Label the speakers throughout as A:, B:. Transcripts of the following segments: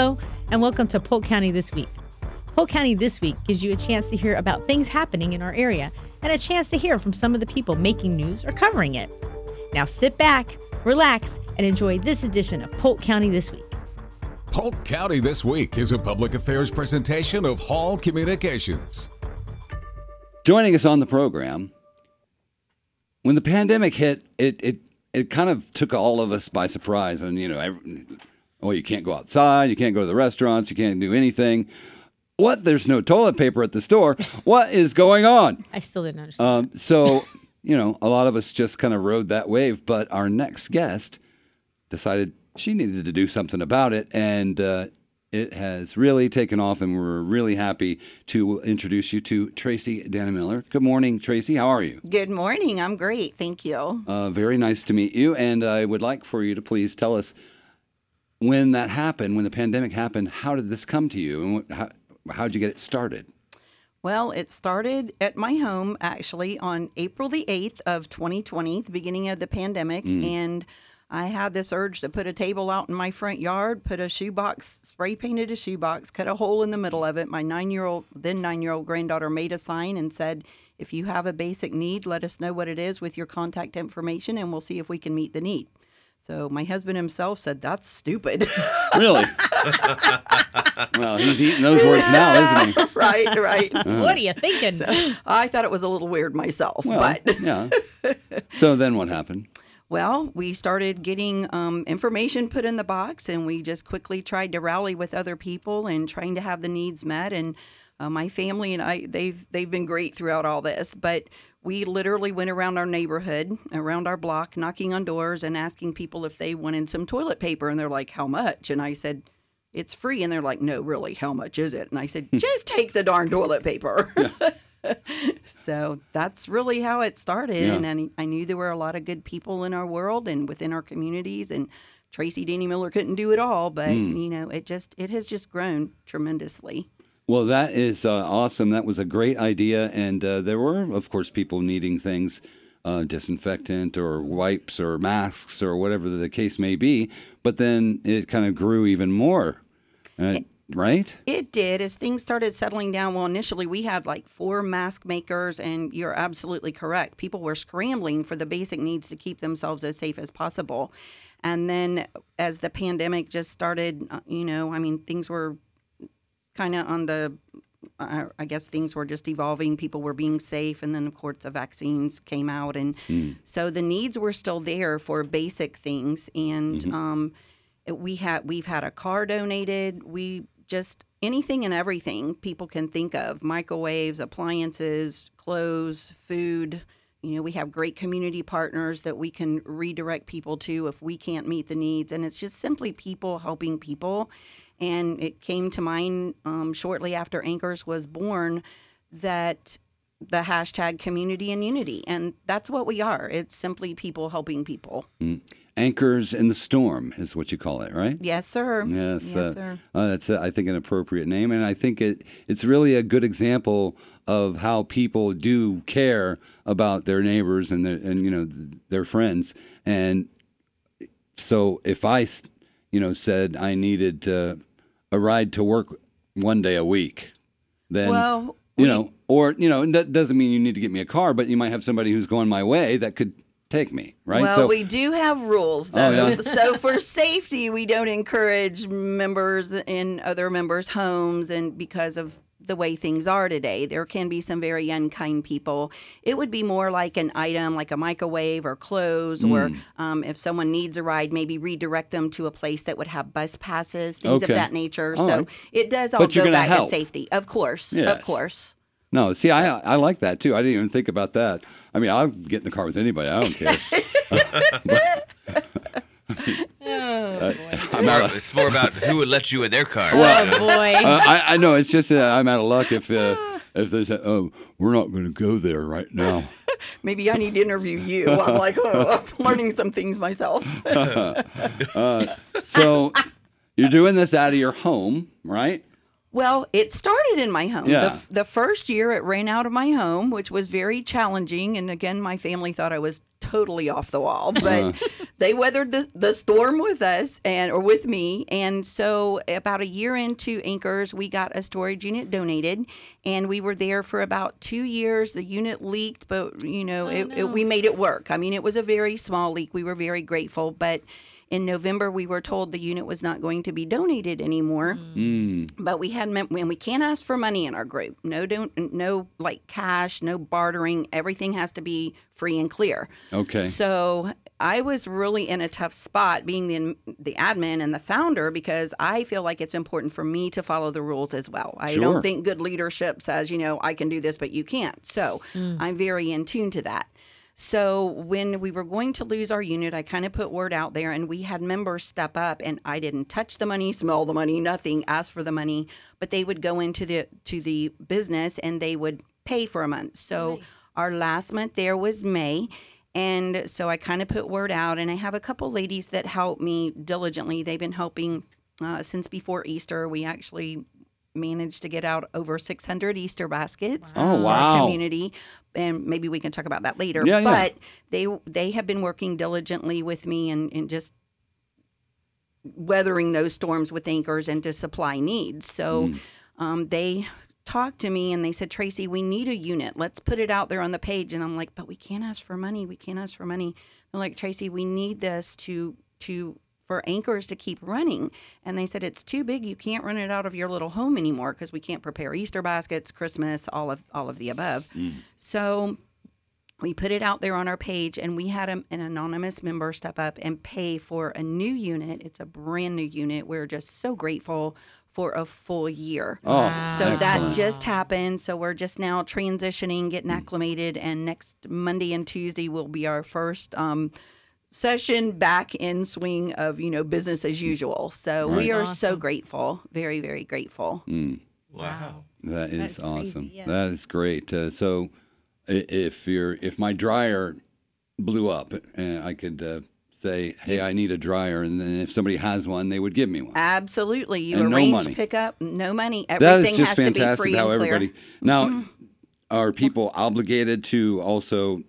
A: Hello, and welcome to Polk County This Week. Polk County This Week gives you a chance to hear about things happening in our area and a chance to hear from some of the people making news or covering it. Now sit back, relax, and enjoy this edition of Polk County This Week.
B: Polk County This Week is a public affairs presentation of Hall Communications.
C: Joining us on the program, when the pandemic hit, it it it kind of took all of us by surprise. And you know, every, oh, you can't go outside, you can't go to the restaurants, you can't do anything. What? There's no toilet paper at the store. What is going on?
A: I still didn't understand.
C: Um, so you know, a lot of us just kind of rode that wave. But our next guest decided she needed to do something about it, and uh, it has really taken off. And we're really happy to introduce you to Tracy Dana Miller. Good morning, Tracy. How are you?
D: Good morning. I'm great. Thank you.
C: Uh, very nice to meet you. And I would like for you to please tell us when that happened, when the pandemic happened, how did this come to you, and how how did you get it started?
D: Well, it started at my home actually on April the 8th of 2020, the beginning of the pandemic. Mm. And I had this urge to put a table out in my front yard, put a shoebox, spray painted a shoebox, cut a hole in the middle of it. My nine year old, then nine year old granddaughter made a sign and said, if you have a basic need, let us know what it is with your contact information and we'll see if we can meet the need. So my husband himself said, that's stupid.
C: Really? well, he's eating those words now, isn't he?
D: right, right.
A: what are you thinking?
D: I thought it was a little weird myself,
C: Well,
D: but
C: yeah. So then what happened?
D: well, we started getting um, information put in the box, and we just quickly tried to rally with other people and trying to have the needs met. And uh, my family and I, they've they've been great throughout all this, but. We literally went around our neighborhood, around our block, knocking on doors and asking people if they wanted some toilet paper. And they're like, How much? And I said, It's free. And they're like, No, really, how much is it? And I said, Just take the darn toilet paper. so that's really how it started.
C: Yeah.
D: And I, I knew there were a lot of good people in our world and within our communities. And Tracy Danny Miller couldn't do it all, but you know, it just it has just grown tremendously.
C: Well, that is uh, awesome. That was a great idea. And uh, there were, of course, people needing things, uh, disinfectant or wipes or masks or whatever the case may be. But then it kind of grew even more, uh, right?
D: It did as things started settling down. Well, initially we had like four mask makers, and you're absolutely correct. People were scrambling for the basic needs to keep themselves as safe as possible. And then as the pandemic just started, uh, you know, I mean, things were kind of on the I guess things were just evolving. People were being safe, and then of course the vaccines came out, and so the needs were still there for basic things. And um, it- we had we've had a car donated. We just anything and everything people can think of: microwaves, appliances, clothes, food. You know, we have great community partners that we can redirect people to if we can't meet the needs, and it's just simply people helping people. And it came to mind um, shortly after Anchors was born that the hashtag community and unity. And that's what we are. It's simply people helping people.
C: Anchors in the storm is what you call it, right?
D: Yes, sir.
C: Yes,
D: Yes,
C: uh,
D: sir.
C: uh, that's uh, I think an appropriate name, and I think it it's really a good example of how people do care about their neighbors and their and you know their friends. And so if I, you know, said I needed uh, a ride to work one day a week, then
D: Well,
C: you
D: we-
C: know, or you know, that doesn't mean you need to get me a car, but you might have somebody who's going my way that could take me, right?
D: Well,
C: so
D: we do have rules,
C: Oh,
D: though.
C: yeah?
D: so, for safety, we don't encourage members in other members' homes, and because of the way things are today, there can be some very unkind people. It would be more like an item, like a microwave or clothes, or
C: Hmm.
D: um, if someone needs a ride, maybe redirect them to a place that would have bus passes, things
C: Okay.
D: of that nature.
C: All
D: so
C: right.
D: it does all
C: But
D: go back
C: help.
D: to safety, of course,
C: Yes.
D: of course.
C: No, see, I I like that too. I didn't even think about that. I mean, I'll get in the car with anybody. I don't care.
A: Oh,
C: I'm out of,
E: it's more about who would let you in their car.
A: oh boy.
C: uh, I, I know. It's just that I'm out of luck if uh, if they say, "Oh, we're not going to go there right now."
D: Maybe I need to interview you. I'm like, oh, I'm learning some things myself.
C: So you're doing this out of your home, right?
D: Well, it started in my home.
C: Yeah.
D: The, f- the first year it ran out of my home, which was very challenging. And again, my family thought I was totally off the wall. But they weathered the, the storm with us and or with me. And so about a year into Anchors, we got a storage unit donated and we were there for about two years. The unit leaked, but you know, oh, it, it, we made it work. I mean, it was a very small leak. We were very grateful, but in November, we were told the unit was not going to be donated anymore. Mm. But we had mem- when we can't ask for money in our group. No, don't no like cash, no bartering. Everything has to be free and clear.
C: Okay.
D: So I was really in a tough spot being the the admin and the founder because I feel like it's important for me to follow the rules as well. I
C: Sure.
D: don't think good leadership says, you know, I can do this but you can't. So mm. I'm very in tune to that. So when we were going to lose our unit, I kind of put word out there and we had members step up and I didn't touch the money, smell the money, nothing, ask for the money, but they would go into the to the business and they would pay for a month. So our last month there was May. And so I kind of put word out, and I have a couple ladies that help me diligently. They've been helping uh, since before Easter. We actually managed to get out over 600 Easter baskets
C: Oh,
D: for
C: wow.
D: community, and maybe we can talk about that later.
C: Yeah, yeah.
D: but they they have been working diligently with me and, and just weathering those storms with anchors and to supply needs. So
C: Mm.
D: um, they talked to me and they said, Tracy, we need a unit. Let's put it out there on the page. And I'm like, but we can't ask for money. We can't ask for money. They're like, Tracy, we need this to to for anchors to keep running. And they said it's too big. You can't run it out of your little home anymore because we can't prepare Easter baskets, Christmas, all of all of the above. So we put it out there on our page and we had a, an anonymous member step up and pay for a new unit. It's a brand new unit. We're just so grateful for a full year.
C: Oh,
D: so that just happened. So we're just now transitioning getting acclimated and next monday and tuesday will be our first um, session back in swing of you know business as usual so we are so grateful very very grateful
E: Wow.
C: That is
A: That's crazy,
C: awesome.
A: yeah.
C: That is great. Uh, so, if you're if my dryer blew up, and I could uh, say, "Hey, I need a dryer," and then if somebody has one, they would give me one.
D: absolutely you
C: And no
D: arrange
C: money.
D: pickup no money everything
C: is just
D: has to be free
C: How
D: and clear
C: everybody now are people obligated to also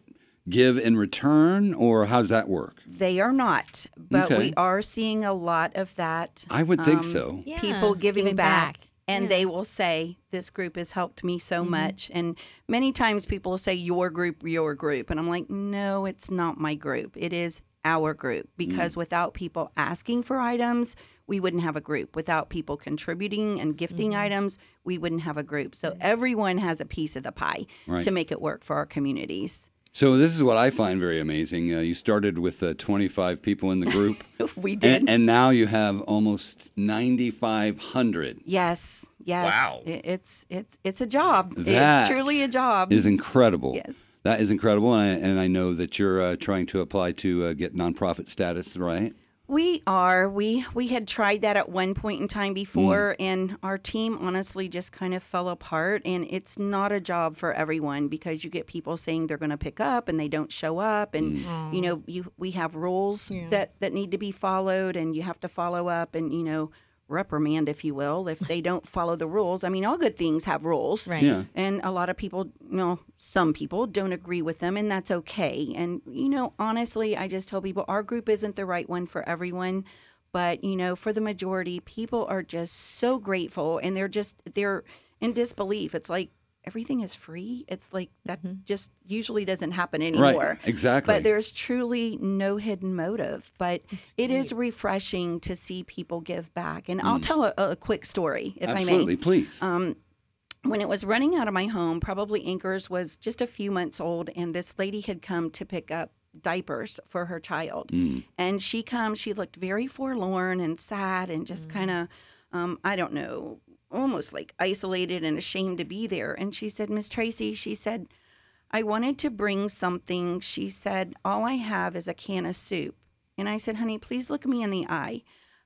C: give in return, or how does that work?
D: They are not, but
C: Okay.
D: we are seeing a lot of that.
C: I would think so.
A: Yeah,
D: people giving,
A: giving
D: back.
A: back.
D: And
A: Yeah.
D: they will say, This group has helped me so
C: Mm-hmm.
D: much. And many times people will say, Your group, your group. And I'm like, No, it's not my group. It is our group. Because without people asking for items, we wouldn't have a group. Without people contributing and gifting
C: Mm-hmm.
D: items, we wouldn't have a group. So everyone has a piece of the pie
C: Right.
D: to make it work for our communities.
C: So this is what I find very amazing. Uh, you started with uh, 25 people in the group,
D: we did.
C: and, and now you have almost 9,500.
D: Yes, yes.
E: Wow.
D: I- It's it's it's a job.
C: That
D: it's truly a job.
C: Is incredible.
D: Yes.
C: That is incredible, and I, and I know that you're uh, trying to apply to uh, get nonprofit status, right?
D: We are. We we had tried that at one point in time before,
C: Mm.
D: and our team honestly just kind of fell apart. And it's not a job for everyone because you get people saying they're going to pick up and they don't show up, and
C: Mm.
D: you know you we have rules that that need to be followed, and you have to follow up, and you know reprimand, if you will, if they don't follow the rules. I mean, all good things have rules.
A: Right.
C: Yeah.
D: And a lot of people, you know, some people don't agree with them, and that's okay. And, you know, honestly, I just tell people our group isn't the right one for everyone. But, you know, for the majority, people are just so grateful and they're just, they're in disbelief. It's like everything is free. It's like that mm-hmm. just usually doesn't happen anymore.
C: Right, exactly.
D: But there's truly no hidden motive. But it is refreshing to see people give back. And I'll mm. tell a, a quick story, if I may
C: Absolutely, please.
D: Um, when it was running out of my home, probably Anchors was just a few months old, and this lady had come to pick up diapers for her child. Mm. And she comes, she looked very forlorn and sad and just mm. kind of, um, I don't know, almost like isolated and ashamed to be there. And she said, Miss Tracy, she said, I wanted to bring something. She said, All I have is a can of soup. And I said, Honey, please look me in the eye.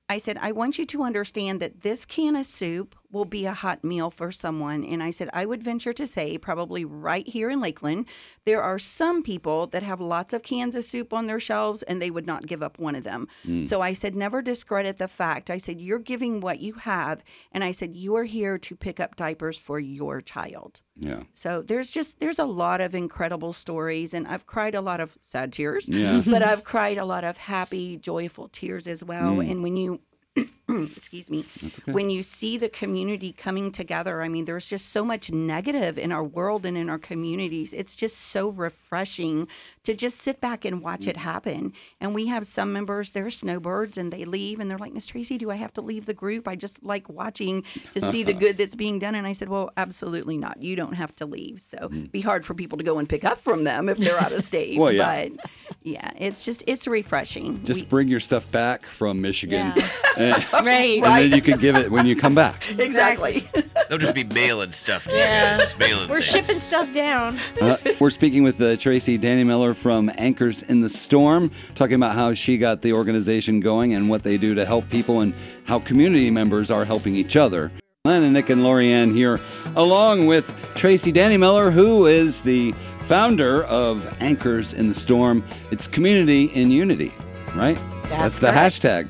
D: I said, I want you to understand that this can of soup will be a hot meal for someone. And I said, I would venture to say, probably right here in Lakeland, there are some people that have lots of cans of soup on their shelves and they would not give up one of them. Hmm. So I said, never discredit the fact. I said, you're giving what you have. And I said, you are here to pick up diapers for your child.
C: Yeah.
D: So there's just there's a lot of incredible stories, and I've cried a lot of sad tears,
C: Yeah.
D: but I've cried a lot of happy, joyful tears as well. Hmm. And when you excuse me, when you see the community coming together, I mean, there's just so much negative in our world and in our communities. It's just so refreshing to just sit back and watch it mm. happen. And we have some members, they're snowbirds, and they leave, and they're like, Miss Tracy, do I have to leave the group? I just like watching to see the good that's being done. And I said, Well, absolutely not. You don't have to leave. So it'd be hard for people to go and pick up from them if they're out of state.
C: Well, yeah.
D: But yeah, it's just it's refreshing.
C: Just
D: We-
C: bring your stuff back from Michigan,
A: right.
C: and then you can give it when you come back.
D: exactly.
E: They'll just be mailing stuff to
A: Yeah.
E: you guys. Just mailing
A: We're
E: things.
A: shipping stuff down.
C: Uh, we're speaking with uh, Tracy Danny Miller from Anchors in the Storm, talking about how she got the organization going and what they do to help people and how community members are helping each other. Len and Nick and Lorianne here, along with Tracy Danny Miller, who is the founder of Anchors in the Storm. It's community in unity, right?
D: That's
C: the
D: correct.
C: hashtag.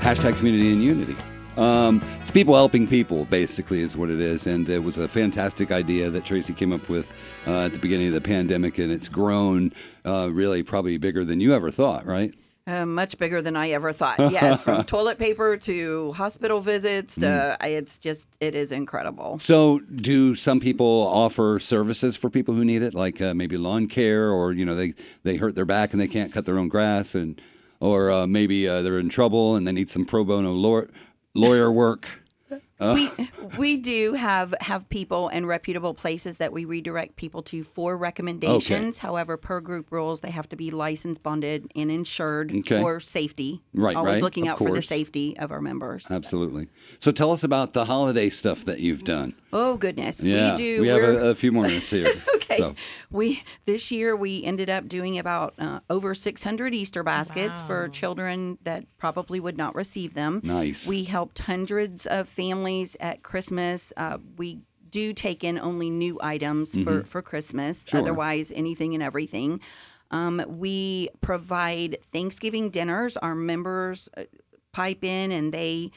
C: Hashtag community in unity. Um, it's people helping people, basically, is what it is. And it was a fantastic idea that Tracy came up with uh, at the beginning of the pandemic, and it's grown uh, really probably bigger than you ever thought, right?
D: Uh, much bigger than I ever thought. Yes, from toilet paper to hospital visits to I it's just it is incredible.
C: So, do some people offer services for people who need it, like uh, maybe lawn care, or you know they they hurt their back and they can't cut their own grass, and or uh, maybe uh, they're in trouble and they need some pro bono lawyer, lawyer work.
D: We we do have have people and reputable places that we redirect people to for recommendations. However, per group rules, they have to be licensed, bonded, and insured
C: Okay.
D: for safety.
C: Right,
D: Always
C: right,
D: looking
C: of
D: out for the safety of our members.
C: Absolutely. So, tell us about the holiday stuff that you've done.
D: Oh goodness,
C: Yeah,
D: we do.
C: have
D: We're-
C: a, a few more minutes here.
D: Okay.
C: So,
D: We this year we ended up doing about uh, over 600 Easter baskets for children that probably would not receive them.
C: Nice.
D: We helped hundreds of families at Christmas. Uh, we do take in only new items for for Christmas.
C: Sure.
D: Otherwise, anything and everything. Um, we provide Thanksgiving dinners. Our members uh, pipe in and they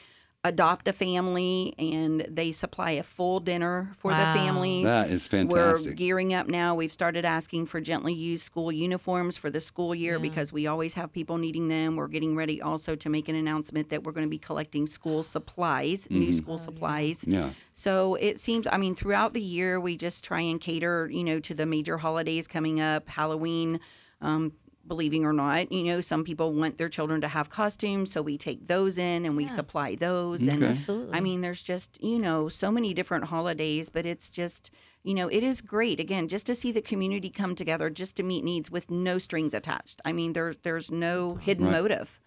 D: adopt a family and they supply a full dinner for
A: Wow.
D: the families.
C: That is fantastic.
D: We're gearing up now. We've started asking for gently used school uniforms for the school year because we always have people needing them. We're getting ready also to make an announcement that we're going to be collecting school supplies, new school supplies.
C: Mm-hmm. yeah.
D: So it seems, I mean, throughout the year, we just try and cater, you know, to the major holidays coming up, Halloween. Um, believing or not, you know, some people want their children to have costumes, so we take those in and we supply those. And
A: Absolutely.
D: I mean, there's just, you know, so many different holidays, but it's just, you know, it is great again just to see the community come together just to meet needs with no strings attached. I mean, there's there's no hidden
C: Right.
D: motive.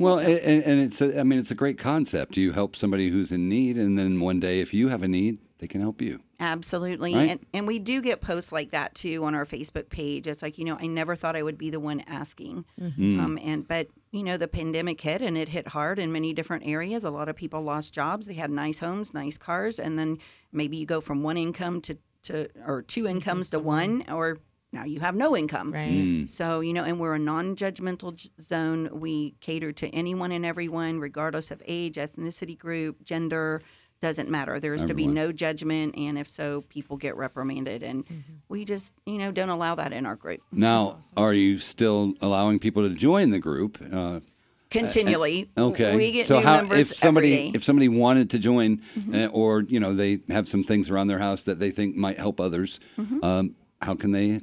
C: Well, a- and, and it's a, I mean it's a great concept. You help somebody who's in need, and then one day if you have a need, they can help you.
D: Absolutely.
C: Right.
D: And and we do get posts like that too on our Facebook page. It's like, you know, I never thought I would be the one asking.
C: Mm.
D: Um, and but, you know, the pandemic hit and it hit hard in many different areas. A lot of people lost jobs. They had nice homes, nice cars, and then maybe you go from one income to, to or two incomes to one or now you have no income.
A: Right.
C: Mm.
D: So, you know, and we're a non judgmental zone. We cater to anyone and everyone, regardless of age, ethnicity group, gender, doesn't matter. There's to be no judgment. And if so, people get reprimanded. And we just, you know, don't allow that in our group
C: Now, are you still allowing people to join the group? Uh,
D: continually.
C: okay.
D: We get
C: so
D: new
C: how
D: members
C: if somebody
D: every day. Mm-hmm.
C: if somebody wanted to join, uh, or you know they have some things around their house that they think might help others,
D: Mm-hmm.
C: um, how can they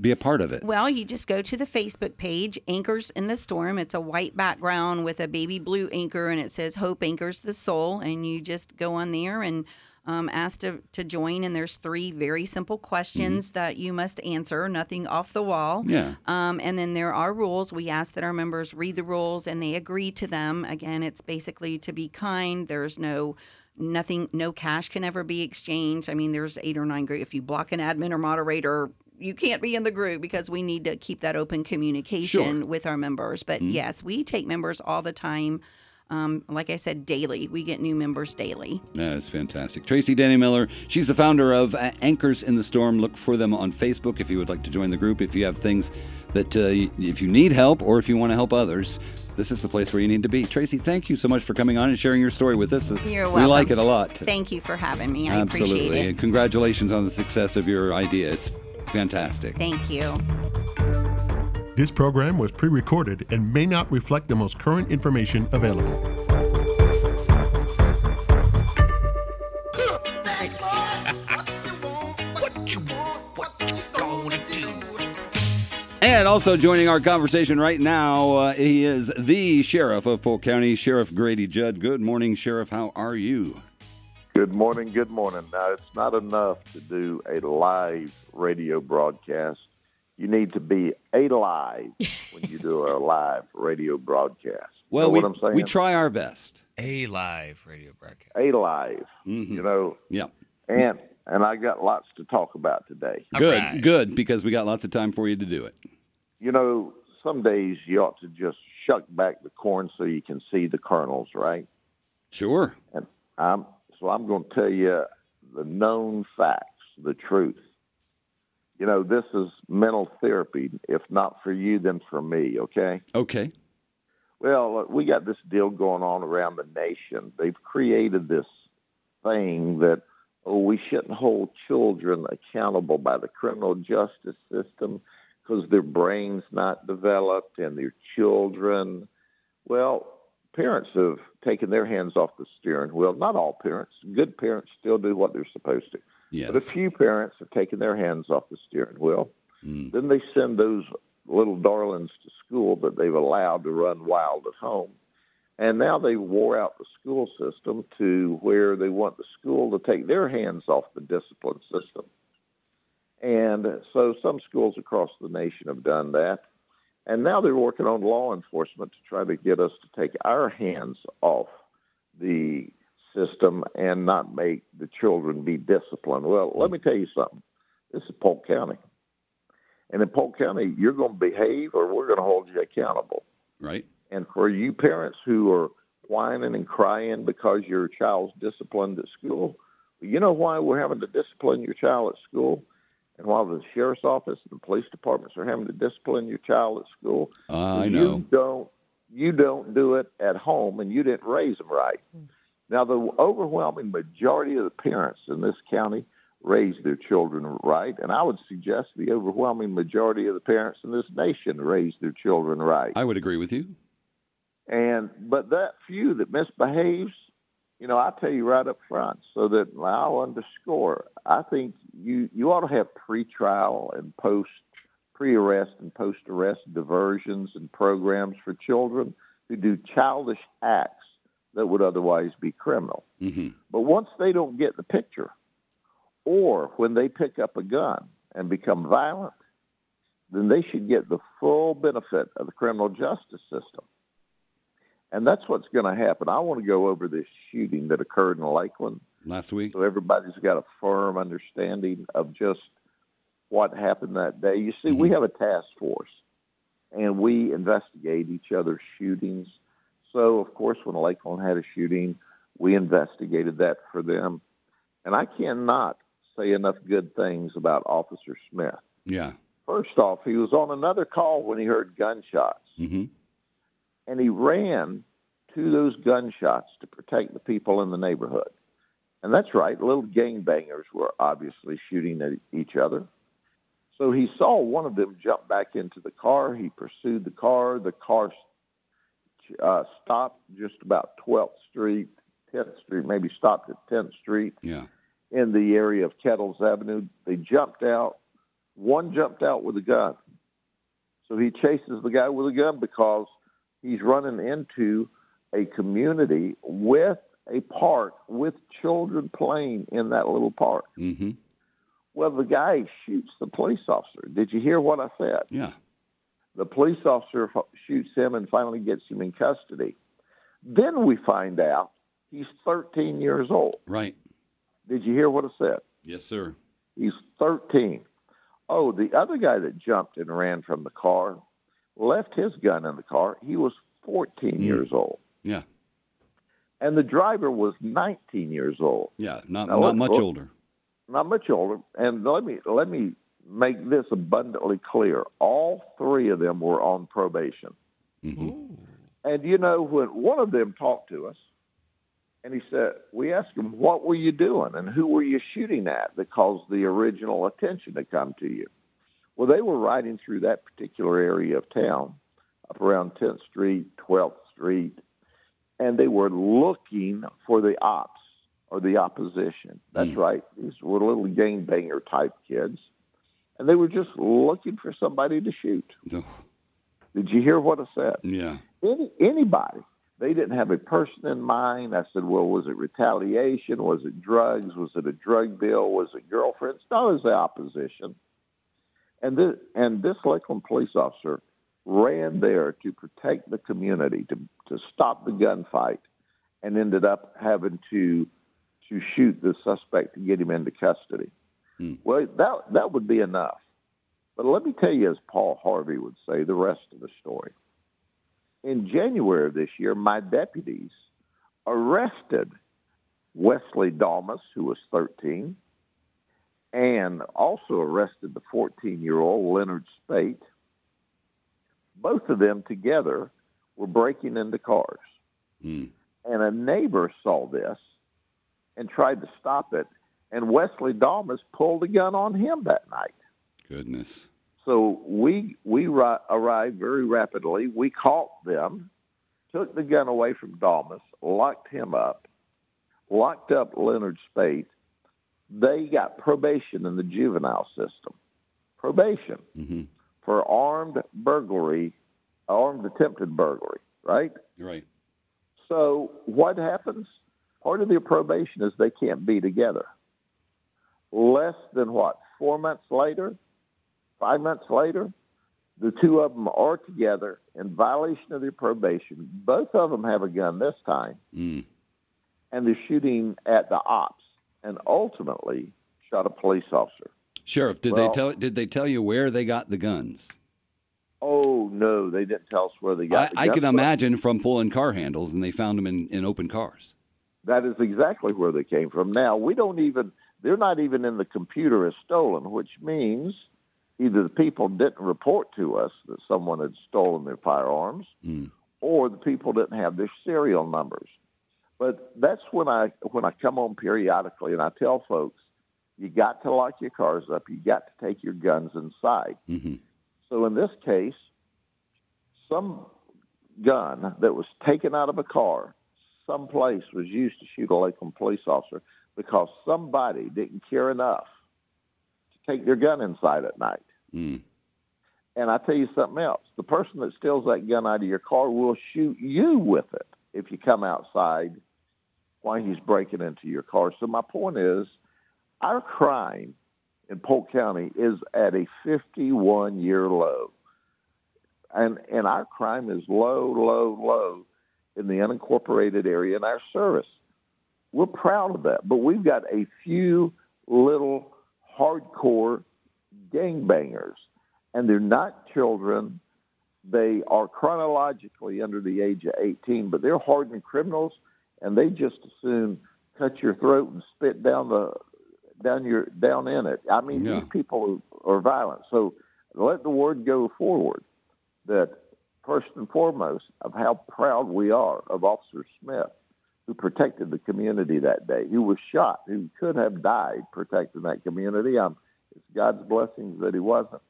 C: be a part of it?
D: Well, you just go to the Facebook page, Anchors in the Storm. It's a white background with a baby blue anchor, and it says Hope Anchors the Soul. And you just go on there and um, ask to, to join. And there's three very simple questions that you must answer, nothing off the wall.
C: Yeah.
D: Um, and then there are rules. We ask that our members read the rules and they agree to them. Again, it's basically to be kind. There's no nothing, no cash can ever be exchanged. I mean, there's eight or nine group. If you block an admin or moderator, you can't be in the group because we need to keep that open communication
C: Sure.
D: with our members. But yes, we take members all the time. Um, like I said, daily. We get new members daily.
C: That is fantastic. Tracy Danny Miller, she's the founder of uh, Anchors in the Storm. Look for them on Facebook if you would like to join the group. If you have things that, uh, if you need help or if you want to help others, this is the place where you need to be. Tracy, thank you so much for coming on and sharing your story with us.
D: You're
C: We like it a lot.
D: Thank you for having me. I
C: Absolutely.
D: appreciate
C: And
D: it.
C: congratulations on the success of your idea. It's fantastic.
D: Thank you.
F: This program was pre recorded and may not reflect the most current information available.
C: And also joining our conversation right now, uh, he is the sheriff of Polk County, Sheriff Grady Judd. Good morning, Sheriff. How are you?
G: Good morning. Good morning. Now, it's not enough to do a live radio broadcast. You need to be alive when you do a live radio broadcast.
C: Well,
G: know
C: we,
G: what I'm saying?
C: we try our best.
E: A live radio broadcast.
G: alive.
C: Mm-hmm.
G: You know,
C: Yeah.
G: and and I got lots to talk about today.
C: Good,
E: right.
C: good, because we got lots of time for you to do it.
G: You know, some days you ought to just shuck back the corn so you can see the kernels, right?
C: Sure.
G: And I'm so I'm going to tell you the known facts, the truth. You know, this is mental therapy. If not for you, then for me. Okay.
C: Okay.
G: Well, uh, we got this deal going on around the nation. They've created this thing that oh, we shouldn't hold children accountable by the criminal justice system because their brains not developed and their children. Well, parents have taken their hands off the steering wheel. Not all parents. Good parents still do what they're supposed to.
C: Yes.
G: But a few parents have taken their hands off the steering wheel.
C: Mm.
G: Then they send those little darlings to school that they've allowed to run wild at home. And now they wore out the school system to where they want the school to take their hands off the discipline system. And so some schools across the nation have done that. And now they're working on law enforcement to try to get us to take our hands off the system and not make the children be disciplined. Well, let me tell you something. This is Polk County. And in Polk County, you're going to behave or we're going to hold you accountable.
C: Right.
G: And for you parents who are whining and crying because your child's disciplined at school, you know why we're having to discipline your child at school? And while the sheriff's office and the police departments are having to discipline your child at school,
C: Uh, I
G: you
C: know.
G: don't you don't do it at home and you didn't raise them right. Now the overwhelming majority of the parents in this county raise their children right, and I would suggest the overwhelming majority of the parents in this nation raise their children right.
C: I would agree with you.
G: And but that few that misbehaves, you know, I tell you right up front, so that I'll underscore. I think you you ought to have pre-trial and post pre-arrest and post-arrest diversions and programs for children who do childish acts that would otherwise be criminal.
C: hmm
G: But once they don't get the picture, or when they pick up a gun and become violent, then they should get the full benefit of the criminal justice system. And that's what's going to happen. I want to go over this shooting that occurred in Lakeland
C: Last week.
G: so everybody's got a firm understanding of just what happened that day. You see, we have a task force, and we investigate each other's shootings. So, of course, when Lakeland had a shooting, we investigated that for them. And I cannot say enough good things about Officer Smith.
C: Yeah.
G: First off, he was on another call when he heard gunshots
C: hmm
G: and he ran to those gunshots to protect the people in the neighborhood. And that's right, little gangbangers were obviously shooting at each other. So he saw one of them jump back into the car. He pursued the car. The car uh, stopped just about 12th Street, 10th Street, maybe stopped at 10th Street
C: Yeah.
G: in the area of Kettles Avenue. They jumped out. One jumped out with a gun. So he chases the guy with a gun because he's running into a community with a park with children playing in that little park.
C: hmm
G: Well, the guy shoots the police officer. Did you hear what I said?
C: Yeah.
G: The police officer f- shoots him and finally gets him in custody. Then we find out he's 13 years old.
C: Right.
G: Did you hear what I said?
C: Yes, sir.
G: He's 13. Oh, the other guy that jumped and ran from the car left his gun in the car. He was 14 years old.
C: Yeah.
G: And the driver was 19 years old.
C: Yeah, not
G: Now,
C: not
G: let-
C: much
G: let-
C: older.
G: not much older. And let me let me make this abundantly clear: all three of them were on probation. Mm-hmm. And you know, when one of them talked to us, and he said, we asked him, "What were you doing, and who were you shooting at that caused the original attention to come to you?" Well, they were riding through that particular area of town, up around 10th Street, 12th Street, and they were looking for the ops or the opposition. That's hmm. right. These were little gangbanger type kids. And they were just looking for somebody to shoot.
C: Oh,
G: Did you hear what I said?
C: yeah.
G: Any, anybody. They didn't have a person in mind. I said, well, was it retaliation? Was it drugs? Was it a drug deal? Was it girlfriends? No, it was the opposition. And this, and this Lakeland police officer ran there to protect the community, to, to stop the gunfight, and ended up having to to shoot the suspect to get him into custody. Hmm. Well, that that would be enough. But let me tell you, as Paul Harvey would say, the rest of the story. In January of this year, my deputies arrested Wesley Dalmas, who was 13, and also arrested the 14 year old Leonard Spate. Both of them together were breaking into cars.
C: Mm.
G: And a neighbor saw this and tried to stop it. And Wesley Dalmas pulled a gun on him that night.
C: Goodness.
G: So we we ri- arrived very rapidly. We caught them, took the gun away from Dalmas, locked him up, locked up Leonard Spate. They got probation in the juvenile system, probation
C: hmm
G: for armed burglary, armed attempted burglary, right?
C: Right.
G: So what happens? Part of the probation is they can't be together. Less than what? Four months later, five months later, the two of them are together in violation of their probation. Both of them have a gun this time,
C: Mm.
G: and they're shooting at the ops, and ultimately shot a police officer.
C: Sheriff, did
G: Well-
C: they tell did they tell you where they got the guns?
G: Oh no, they didn't tell us where they
C: I,
G: got. the
C: I can imagine from pulling car handles and they found them in, in open cars.
G: That is exactly where they came from. Now, we don't even, they're not even in the computer as stolen, which means either the people didn't report to us that someone had stolen their firearms
C: Mm.
G: or the people didn't have their serial numbers. But that's when I when I come on periodically and I tell folks, you got to lock your cars up. You got to take your guns inside.
C: hmm
G: So in this case, some gun that was taken out of a car someplace was used to shoot a Lakeland police officer because somebody didn't care enough to take their gun inside at night.
C: Mm.
G: And I tell you something else. The person that steals that gun out of your car will shoot you with it if you come outside while he's breaking into your car. So my point is our crime in Polk County is at a 51 year low. And and our crime is low, low, low in the unincorporated area in our service. We're proud of that, but we've got a few little hardcore gangbangers, and they're not children. They are chronologically under the age of 18, but they're hardened criminals, and they just as soon cut your throat and spit down the down your down in it. I mean,
C: Yeah.
G: these people are violent. So let the word go forward that first and foremost of how proud we are of Officer Smith, who protected the community that day, who was shot, who could have died protecting that community. Um, it's God's blessings that he wasn't.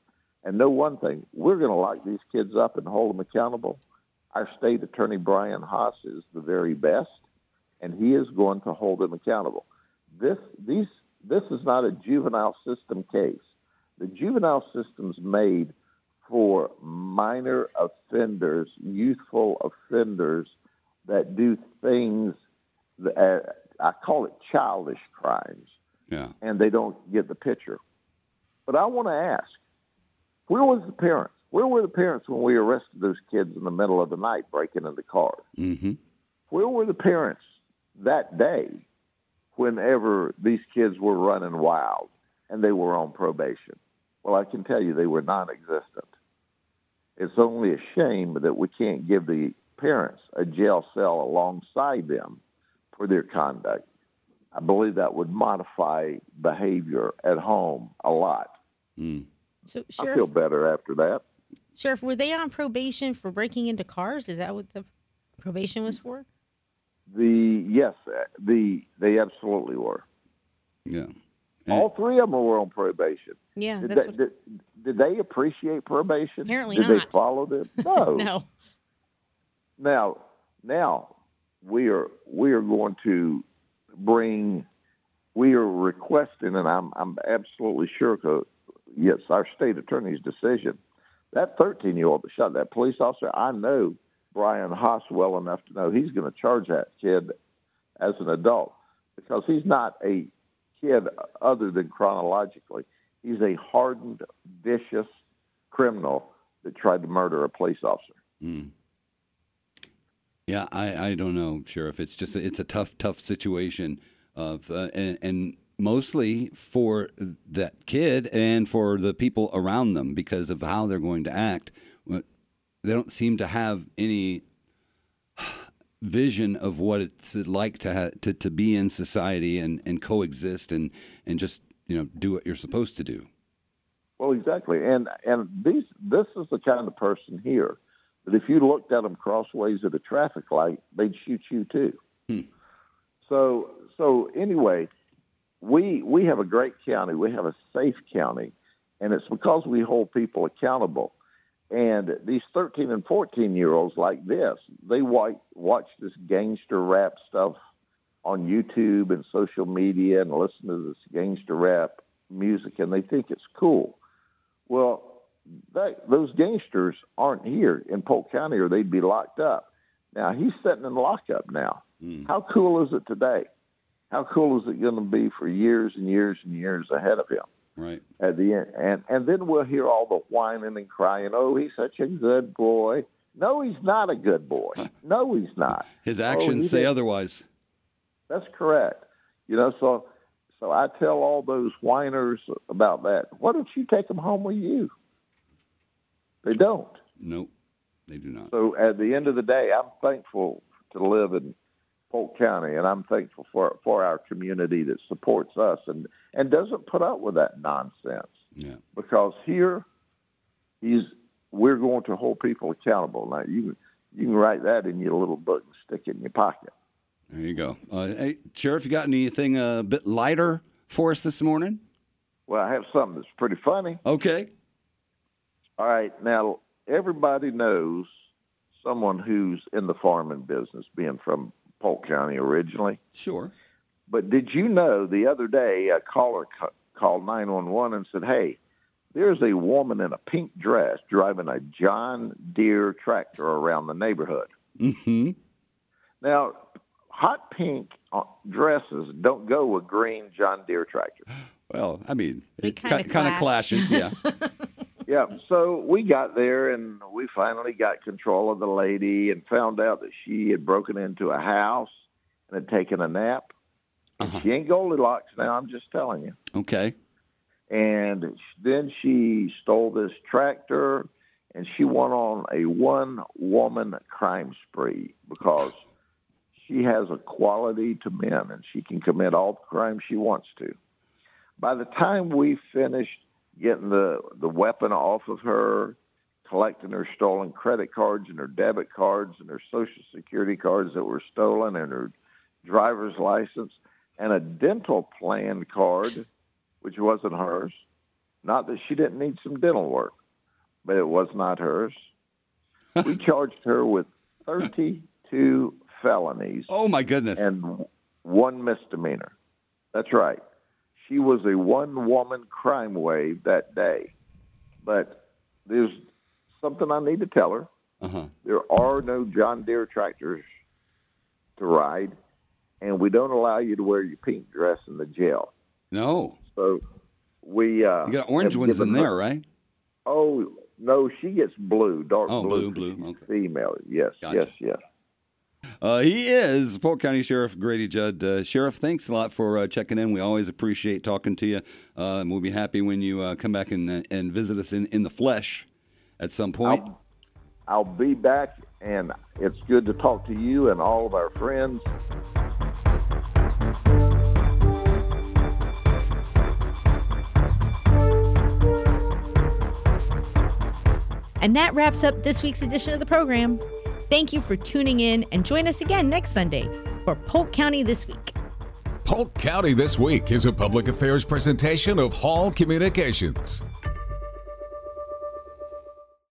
G: And know one thing, we're going to lock these kids up and hold them accountable. Our state attorney, Brian Haas, is the very best, and he is going to hold them accountable. This, these, this is not a juvenile system case. The juvenile system's made for minor offenders, youthful offenders that do things that uh, I call it childish crimes,
C: Yeah.
G: and they don't get the picture. But I want to ask, where was the parents? Where were the parents when we arrested those kids in the middle of the night breaking into cars?
C: hmm
G: Where were the parents that day whenever these kids were running wild and they were on probation? Well, I can tell you they were non existent. It's only a shame that we can't give the parents a jail cell alongside them for their conduct. I believe that would modify behavior at home a lot. Hmm.
A: So,
G: I feel better after that.
A: Sheriff, were they on probation for breaking into cars? Is that what the probation was for?
G: The yes, uh, the they absolutely were.
C: Yeah.
G: All three of them were on probation.
A: Yeah,
G: Did, they,
A: what.
G: did, did they appreciate probation?
A: Apparently
G: did they follow them? No.
A: No.
G: Now, now we are we are going to bring. We are requesting, and I'm I'm absolutely sure. 'cause, Yes, our state attorney's decision. That 13 year old that shot that police officer, I know Brian Haas well enough to know he's going to charge that kid as an adult because he's not a kid other than chronologically. He's a hardened, vicious criminal that tried to murder a police officer.
C: Yeah, I, I don't know, Sheriff. It's just it's a tough tough situation of uh, and, and mostly for that kid and for the people around them because of how they're going to act. They don't seem to have any vision of what it's like to ha- to to be in society and, and coexist and and just you know do what you're supposed to do.
G: Well, exactly, and and these this is the kind of person here that if you looked at them crossways at a traffic light, they'd shoot you too. Hmm. So so anyway, we we have a great county. We have a safe county, and it's because we hold people accountable. And these 13 and 14 year olds like this, they watch, watch this gangster rap stuff on YouTube and social media and listen to this gangster rap music, and they think it's cool. Well, that, those gangsters aren't here in Polk County, or they'd be locked up. Now he's sitting in lockup now. Hmm. How cool is it today? How cool is it going to be for years and years and years ahead of him?
C: Right.
G: At the end, and and then we'll hear all the whining and crying. Oh, he's such a good boy. No, he's not a good boy. No, he's not.
C: His
G: Oh,
C: actions
G: he
C: say
G: did-
C: otherwise.
G: That's correct. You know, so so I tell all those whiners about that. Why don't you take them home with you? They don't.
C: Nope, they do not.
G: So at the end of the day, I'm thankful to live in Polk County, and I'm thankful for for our community that supports us and and doesn't put up with that nonsense.
C: Yeah.
G: Because here, he's we're going to hold people accountable. Now you can you can write that in your little book and stick it in your pocket.
C: There you go. Uh, hey, Sheriff, you got anything a bit lighter for us this morning?
G: Well, I have something that's pretty funny.
C: Okay.
G: All right, now everybody knows someone who's in the farming business, being from Polk County originally.
C: Sure.
G: But did you know the other day a caller ca- called 911 and said, "Hey, there's a woman in a pink dress driving a John Deere tractor around the neighborhood."
C: Mm-hmm.
G: Now, hot pink uh, dresses don't go with green John Deere tractors.
C: Well, I mean,
A: They
C: it
A: kinda
C: kind of
A: clash.
C: clashes. Yeah.
G: Yeah, so we got there and we finally got control of the lady and found out that she had broken into a house and had taken a nap.
C: Uh-huh.
G: She ain't Goldilocks now, I'm just telling you.
C: Okay.
G: And then she stole this tractor and she went on a one woman crime spree because she has a quality to men and she can commit all the crimes she wants to. By the time we finished getting the, the weapon off of her, collecting her stolen credit cards and her debit cards and her social security cards that were stolen and her driver's license and a dental plan card, which wasn't hers. Not that she didn't need some dental work, but it was not hers. we charged her with 32 felonies
C: Oh my goodness.
G: and one misdemeanor. That's right. She was a one woman crime wave that day. But there's something I need to tell her.
C: Uh huh.
G: There are no John Deere tractors to ride, and we don't allow you to wear your pink dress in the jail.
C: No.
G: So we uh,
C: You got orange ones in there,
G: her-
C: right?
G: Oh no, she gets blue, dark blue.
C: Oh,
G: blue.
C: blue, blue, okay.
G: Female, yes,
C: Gotcha.
G: yes, yes.
C: Uh, he is Polk County Sheriff Grady Judd. Uh, Sheriff, thanks a lot for uh, checking in. We always appreciate talking to you. Uh, and we'll be happy when you uh, come back and, and visit us in, in the flesh at some point.
G: I'll, I'll be back, and it's good to talk to you and all of our friends.
A: And that wraps up this week's edition of the program. Thank you for tuning in and join us again next Sunday for Polk County This Week.
B: Polk County This Week is a public affairs presentation of Hall Communications.